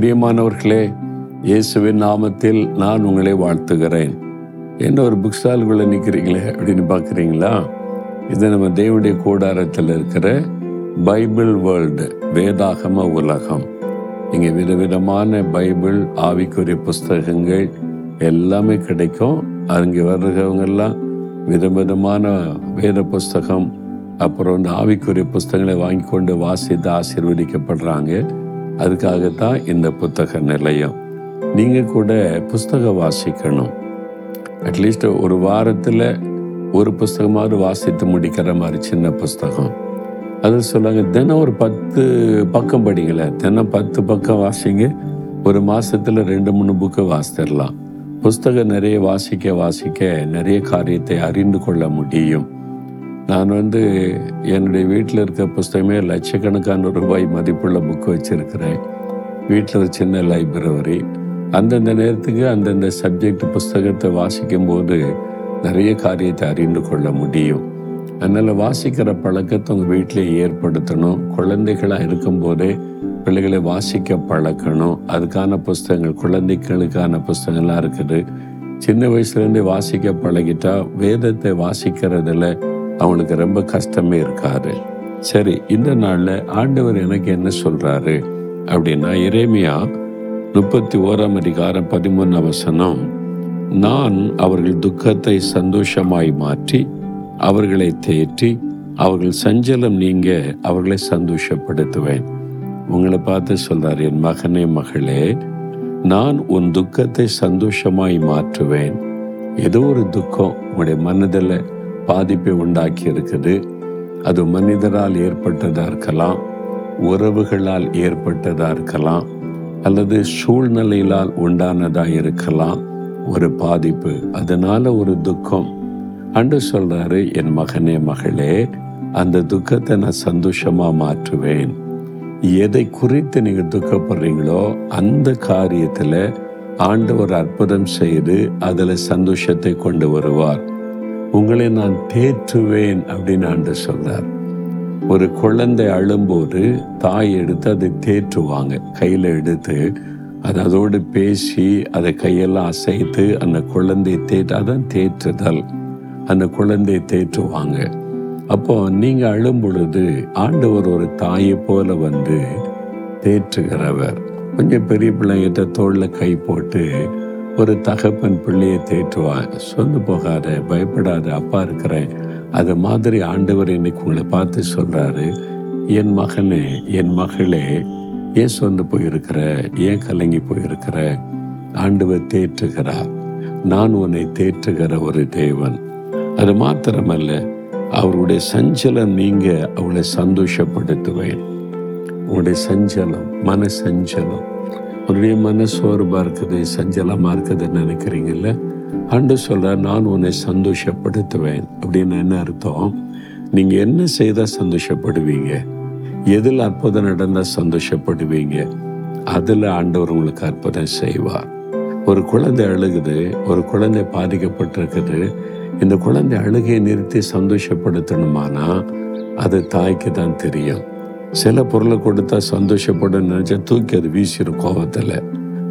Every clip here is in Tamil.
பிரியமானவர்களே இயேசுவின் நாமத்தில் நான் உங்களை வாழ்த்துகிறேன். என்ன ஒரு புக் ஸ்டாலுக்குள்ளே நிற்கிறீங்களே அப்படின்னு பார்க்குறீங்களா? இது நம்ம தேவனுடைய கூடாரத்தில் இருக்கிற பைபிள் வேர்ல்டு வேதாகம உலகம். இங்கே விதவிதமான பைபிள் ஆவிக்குரிய புஸ்தகங்கள் எல்லாமே கிடைக்கும். அங்கே வர்றவங்கெல்லாம் விதவிதமான வேத புஸ்தகம் அப்புறம் இந்த ஆவிக்குரிய புஸ்தகங்களை வாங்கி கொண்டு வாசித்து ஆசீர்வதிக்கப்படுறாங்க. அதுக்காகத்தான் இந்த புத்தக நிலையம். நீங்கள் கூட புஸ்தகம் வாசிக்கணும். அட்லீஸ்ட் ஒரு வாரத்தில் ஒரு புஸ்தகமாவது வாசித்து முடிக்கிற மாதிரி சின்ன புஸ்தகம். அது சொல்லுவாங்க தினம் ஒரு பத்து பக்கம் படிங்களேன் தினம் பத்து பக்கம் வாசிங்க. ஒரு மாதத்தில் ரெண்டு மூணு புக்கு வாசிச்சிடலாம் புஸ்தகம் நிறைய வாசிக்க வாசிக்க நிறைய காரியத்தை அறிந்து கொள்ள முடியும். நான் வந்து என்னுடைய வீட்டில் இருக்க புஸ்தகமே லட்சக்கணக்கான ரூபாய் மதிப்புள்ள புக்கு வச்சுருக்கிறேன். வீட்டில் ஒரு சின்ன லைப்ரரி அந்தந்த நேரத்துக்கு அந்தந்த சப்ஜெக்ட் புஸ்தகத்தை வாசிக்கும் போது நிறைய காரியத்தை அறிந்து கொள்ள முடியும். அதனால் வாசிக்கிற பழக்கத்தை உங்கள் வீட்டிலே ஏற்படுத்தணும். குழந்தைகளாக இருக்கும்போதே பிள்ளைகளை வாசிக்க பழக்கணும். அதுக்கான புஸ்தகங்கள் குழந்தைகளுக்கான புஸ்தகங்கள்லாம் இருக்குது. சின்ன வயசுலேருந்தே வாசிக்க பழகிட்டா வேதத்தை வாசிக்கிறதுல அவங்களுக்கு ரொம்ப கஷ்டமே இருக்காது சரி இந்த நாளில் ஆண்டவர் எனக்கு என்ன சொல்கிறாரு அப்படின்னா இறைமையா முப்பத்தி ஓராம் அதிகாரம் பதிமூணு வசனம் நான் அவர்கள் துக்கத்தை சந்தோஷமாய் மாற்றி அவர்களை தேற்றி அவர்கள் சஞ்சலம் நீங்க அவர்களை சந்தோஷப்படுத்துவேன். உங்களை பார்த்து சொல்றார் என் மகனே மகளே நான் உன் துக்கத்தை சந்தோஷமாய் மாற்றுவேன். ஏதோ ஒரு துக்கம் உங்களுடைய மனதில் பாதிப்பை உண்டாக்கி இருக்குது அது மனிதரால் ஏற்பட்டதாக இருக்கலாம் உறவுகளால் ஏற்பட்டதாக இருக்கலாம் அல்லது சூழ்நிலையிலால் உண்டானதாக இருக்கலாம் ஒரு பாதிப்பு. அதனால ஒரு துக்கம். அன்று சொல்றாரு என் மகனே மகளே அந்த துக்கத்தை நான் சந்தோஷமா மாற்றுவேன். எதை குறித்து நீங்க துக்கப்படுறீங்களோ அந்த காரியத்துல ஆண்டவர் அற்புதம் செய்து அதில் சந்தோஷத்தை கொண்டு வருவார். உங்களை நான் தேற்றுவேன் அப்படின்னு ஆண்டு சொல்றார். ஒரு குழந்தை அழும்போது தாய் எடுத்து அதை தேற்றுவாங்க. கையில் எடுத்து அது அதோடு பேசி அதை கையெல்லாம் அசைத்து அந்த குழந்தையை தேற்று அதான் தேற்றுதல். அந்த குழந்தையை தேற்றுவாங்க. அப்போ நீங்கள் அழும் பொழுது ஆண்டவர் ஒரு தாயை போல வந்து தேற்றுகிறவர். கொஞ்சம் பெரிய பிள்ளைங்கிட்ட தோளில் கை போட்டு ஒரு தகப்பன் பிள்ளையை தேற்றுவான் சொந்து போகாத பயப்படாத அப்பா இருக்கிறேன். அது மாதிரி ஆண்டவர் இன்னைக்கு உங்களை பார்த்து சொல்றாரு. என் மகனே என் மகளே ஏன் சொந்து போயிருக்கிற ஏன் கலங்கி போயிருக்கிற? ஆண்டவர் தேற்றுகிறார். நான் உன்னை தேற்றுகிற ஒரு தேவன். அது மாத்திரமல்ல அவருடைய சஞ்சலம் நீங்க அவளை சந்தோஷப்படுத்துவேன். உங்களுடைய சஞ்சலம் மன சஞ்சலம் உன்னுடைய மன சோர்வாக இருக்குது சஞ்சலமாக இருக்குதுன்னு நினைக்கிறீங்கல்ல? ஆண்டு சொல்கிற நான் உன்னை சந்தோஷப்படுத்துவேன். அப்படின்னு என்ன அர்த்தம்? நீங்கள் என்ன செய்தால் சந்தோஷப்படுவீங்க? எதில் அற்புதம் நடந்தால் சந்தோஷப்படுவீங்க? அதில் ஆண்டவர் உங்களுக்கு அற்புதம் செய்வார். ஒரு குழந்தை அழுகுது ஒரு குழந்தை பாதிக்கப்பட்டிருக்குது. இந்த குழந்தை அழுகையை நிறுத்தி சந்தோஷப்படுத்தணுமானா? அது தாய்க்கு தான் தெரியும். சில பொருளை கொடுத்தா சந்தோஷப்படும் நினச்சா தூக்கி அது வீசிடும் கோபத்தில்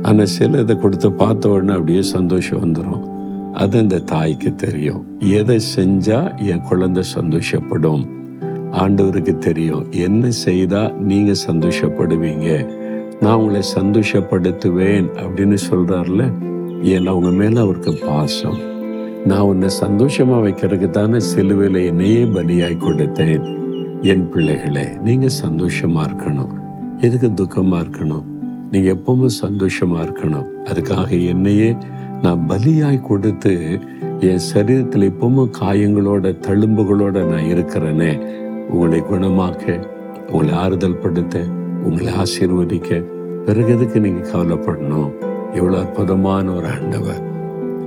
ஆனால் சில இதை கொடுத்து பார்த்த உடனே அப்படியே சந்தோஷம் வந்துடும் அது அந்த தாய்க்கு தெரியும். எதை செஞ்சால் என் குழந்தை சந்தோஷப்படும்? ஆண்டவருக்கு தெரியும். என்ன செய்தால் நீங்கள் சந்தோஷப்படுவீங்க? நான் உங்களை சந்தோஷப்படுத்துவேன் அப்படின்னு சொல்றாருல ஏன்னா அவங்க மேலே அவருக்கு பாசம். நான் உன்னை சந்தோஷமாக வைக்கிறதுக்கு தானே சிலுவையில் என்னையே பலியாய் கொடுத்தேன். என் பிள்ளைகளே நீங்க சந்தோஷமா இருக்கணும். எதுக்கு துக்கமா இருக்கணும்? நீங்க எப்பவுமே சந்தோஷமா இருக்கணும். அதுக்காக என்னையே நான் பலியாய் கொடுத்து என் சரீரத்தில் எப்பவும் காயங்களோட தழும்புகளோட நான் இருக்கிறேனே. உங்களை குணமாக்க உங்களை ஆறுதல் படுத்த உங்களை ஆசீர்வதிக்க. பிறகு எதுக்கு நீங்க கவலைப்படணும்? எவ்வளவு அற்புதமான ஒரு ஆண்டவர்.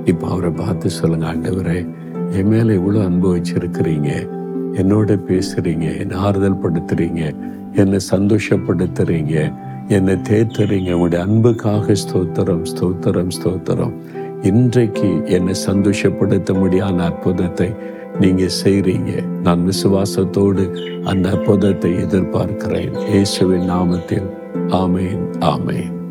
இப்போ அவரை பார்த்து சொல்லுங்க ஆண்டவரே என் மேலே இவ்வளோ அனுபவிச்சிருக்கிறீங்க என்னோட பேசுறீங்க என்னை ஆறுதல் படுத்துறீங்க என்னை சந்தோஷப்படுத்துறீங்க என்னை தேத்துறீங்க. உங்களுடைய அன்புக்காக ஸ்தோத்திரம் ஸ்தோத்திரம் ஸ்தோத்திரம். இன்றைக்கு என்னை சந்தோஷப்படுத்த முடியாத அற்புதத்தை நீங்க செய்றீங்க. நான் விசுவாசத்தோடு அந்த அற்புதத்தை எதிர்பார்க்கிறேன். இயேசுவின் நாமத்தில். ஆமேன் ஆமேன்.